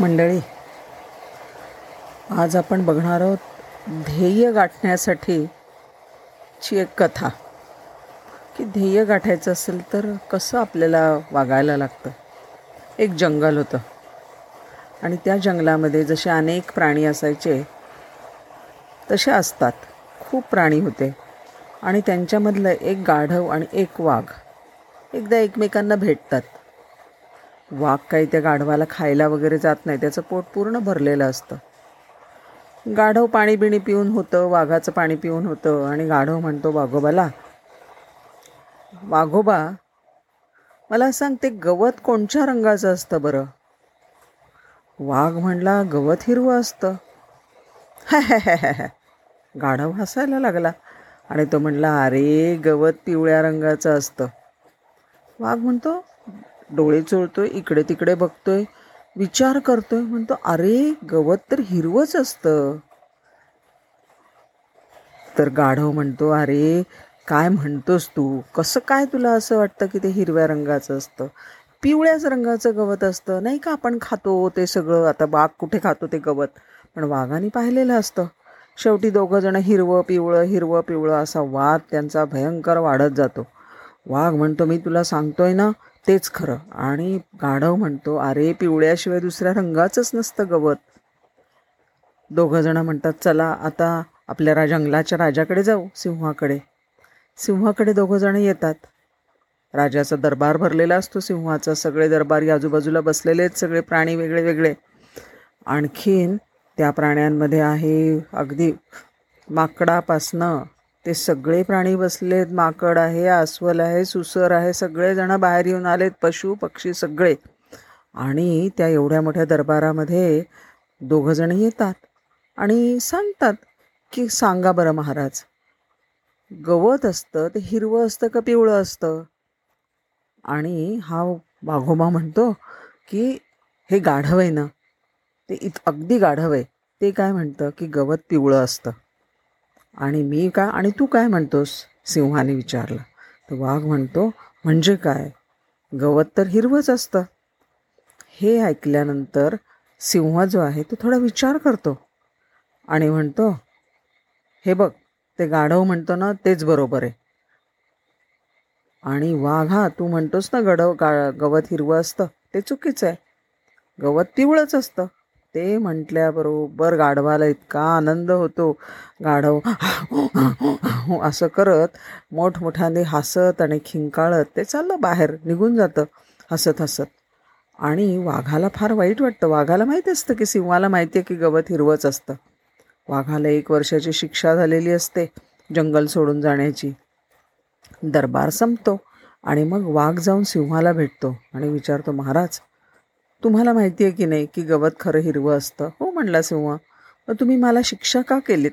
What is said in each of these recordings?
मंडळी आज आपण बघणार आहोत ध्येय गाठण्यासाठी ची एक कथा. की ध्येय गाठायचं असेल तर कसं आपल्याला वागायला लागतं? एक जंगल होतं. आणि त्या जंगलामध्ये जसे अनेक प्राणी असायचे तसे असतात. खूप प्राणी होते. आणि त्यांच्यामधलं एक गाढव आणि एक वाघ एकदा एकमेकांना भेटतात. वाघ काही त्या गाढवाला खायला वगैरे जात नाही. त्याचं पोट पूर्ण भरलेलं असतं. गाढव पाणी बिणी पिऊन होतं वाघाचं पाणी पिऊन होतं आणि गाढव म्हणतो वाघोबाला वाघोबा मला सांग ते गवत कोणत्या रंगाचं असतं बरं? वाघ म्हणला गवत हिरवं असतं. गाढव हसायला लागला आणि तो म्हणला अरे गवत पिवळ्या रंगाचं असतं. वाघ म्हणतो डोळे चोळतोय इकडे तिकडे बघतोय विचार करतोय म्हणतो अरे गवत तर हिरवंच असतं. तर गाढव म्हणतो अरे काय म्हणतोस तू? कसं काय तुला असं वाटतं की ते हिरव्या रंगाचं असतं? पिवळ्याच रंगाचं गवत असतं. नाही का आपण खातो ते सगळं आता बाघ कुठे खातो ते गवत? पण वाघाने पाहिलेलं असतं. शेवटी दोघं जण हिरवं पिवळं हिरवं पिवळं असा वाद त्यांचा भयंकर वाढत जातो. वाघ म्हणतो मी तुला सांगतोय ना तेच खरं. आणि गाढव म्हणतो अरे पिवळ्याशिवाय दुसऱ्या रंगाचंच नसतं गवत. दोघं जण म्हणतात चला आता आपल्या रा जंगलाच्या राजाकडे जाऊ सिंहाकडे. सिंहाकडे दोघं जण येतात. राजाचा दरबार भरलेला असतो सिंहाचा. सगळे दरबारी आजूबाजूला बसलेले आहेत सगळे प्राणी वेगळे वेगळे आणखीन त्या प्राण्यांमध्ये आहे अगदी माकडापासनं ते सगळे प्राणी बसलेत माकड आहे अस्वल आहे सुसर आहे सगळेजण बाहेर येऊन आलेत पशु पक्षी सगळे. आणि त्या एवढ्या मोठ्या दरबारामध्ये दोघंजण येतात आणि सांगतात की सांगा बरं महाराज गवत असतं ते हिरवं असतं का पिवळं असतं? आणि हा वाघोबा म्हणतो की हे गाढव आहे ना ते इत अगदी गाढव आहे. ते काय म्हणतं की गवत पिवळं असतं. आणि मी काय आणि तू काय म्हणतोस? सिंहाने विचारलं. तर वाघ म्हणतो म्हणजे काय? गवत तर हिरवंच असतं. हे ऐकल्यानंतर सिंह जो आहे तो थोडा विचार करतो आणि म्हणतो हे बघ ते गाढव म्हणतो ना तेच बरोबर आहे. आणि वाघ हा तू म्हणतोस ना गडव गा गवत हिरवं असतं ते चुकीचं आहे. गवत पिवळंच असतं. ते म्हटल्याबरोबर गाढवाला इतका आनंद होतो. गाढव असं करत मोठमोठ्याने हसत आणि खिंकाळत ते चाललं बाहेर निघून जातं हसत हसत. आणि वाघाला फार वाईट वाटतं. वाघाला माहीत असतं की सिंहाला माहिती आहे की गवत हिरवंच असतं. वाघाला एक वर्षाची शिक्षा झालेली असते जंगल सोडून जाण्याची. दरबार संपतो आणि मग वाघ जाऊन सिंहाला भेटतो आणि विचारतो महाराज तुम्हाला माहिती आहे की नाही की गवत खरं हिरवं असतं? हो म्हणला सिंह. मग तुम्ही मला शिक्षा का केलीत?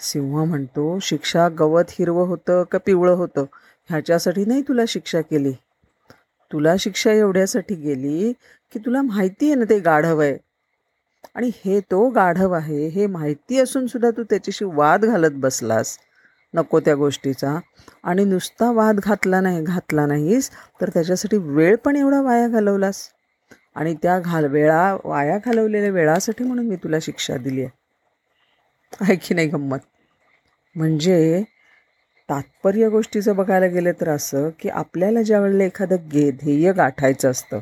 सिंह म्हणतो शिक्षा गवत हिरवं होतं का पिवळं होतं? ह्याच्यासाठी नाही तुला शिक्षा केली. तुला शिक्षा एवढ्यासाठी गेली की तुला माहिती आहे ना ते गाढव आहे. आणि हे तो गाढव आहे हे माहिती असून सुद्धा तू त्याच्याशी वाद घालत बसलास. नको त्या गोष्टीचा. आणि नुसता वाद घातला नाही घातला नाहीस तर त्याच्यासाठी वेळ पण एवढा वाया घालवलास. आणि त्या घाल वेळा वाया घालवलेल्या वेळासाठी म्हणून मी तुला शिक्षा दिली आहे. आहे की नाही गंमत? म्हणजे तात्पर्य गोष्टीचं बघायला गेलं तर असं की आपल्याला ज्या वेळेला एखादं गे ध्येय गाठायचं असतं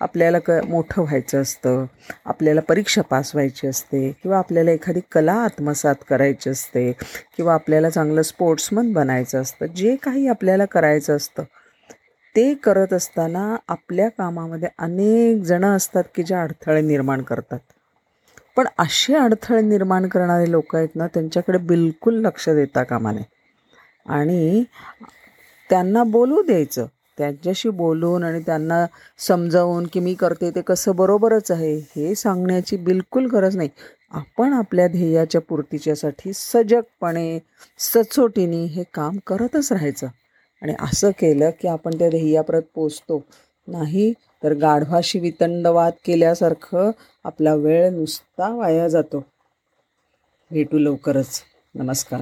आपल्याला क मोठं व्हायचं असतं आपल्याला परीक्षा पास व्हायची असते किंवा आपल्याला एखादी कला आत्मसात करायची असते किंवा आपल्याला चांगलं स्पोर्ट्समन बनायचं असतं जे काही आपल्याला करायचं असतं ते करत असताना आपल्या कामामध्ये अनेक जणं असतात की जे अडथळे निर्माण करतात. पण असे अडथळे निर्माण करणारे लोक आहेत ना त्यांच्याकडे बिलकुल लक्ष देता कामा नये. आणि त्यांना बोलू द्यायचं. त्यांच्याशी बोलून आणि त्यांना समजावून की मी करते ते कसं बरोबरच आहे हे सांगण्याची बिलकुल गरज नाही. आपण आपल्या ध्येयाच्या पूर्तीच्यासाठी सजगपणे सचोटीने हे काम करतच राहायचं. आणि असं केलं की आपण त्या ध्येयाप्रत पोचतो. नाही तर गाढवाशी वितंडवाद केल्यासारखं आपला वेळ नुसता वाया जातो. भेटू लवकरच. नमस्कार.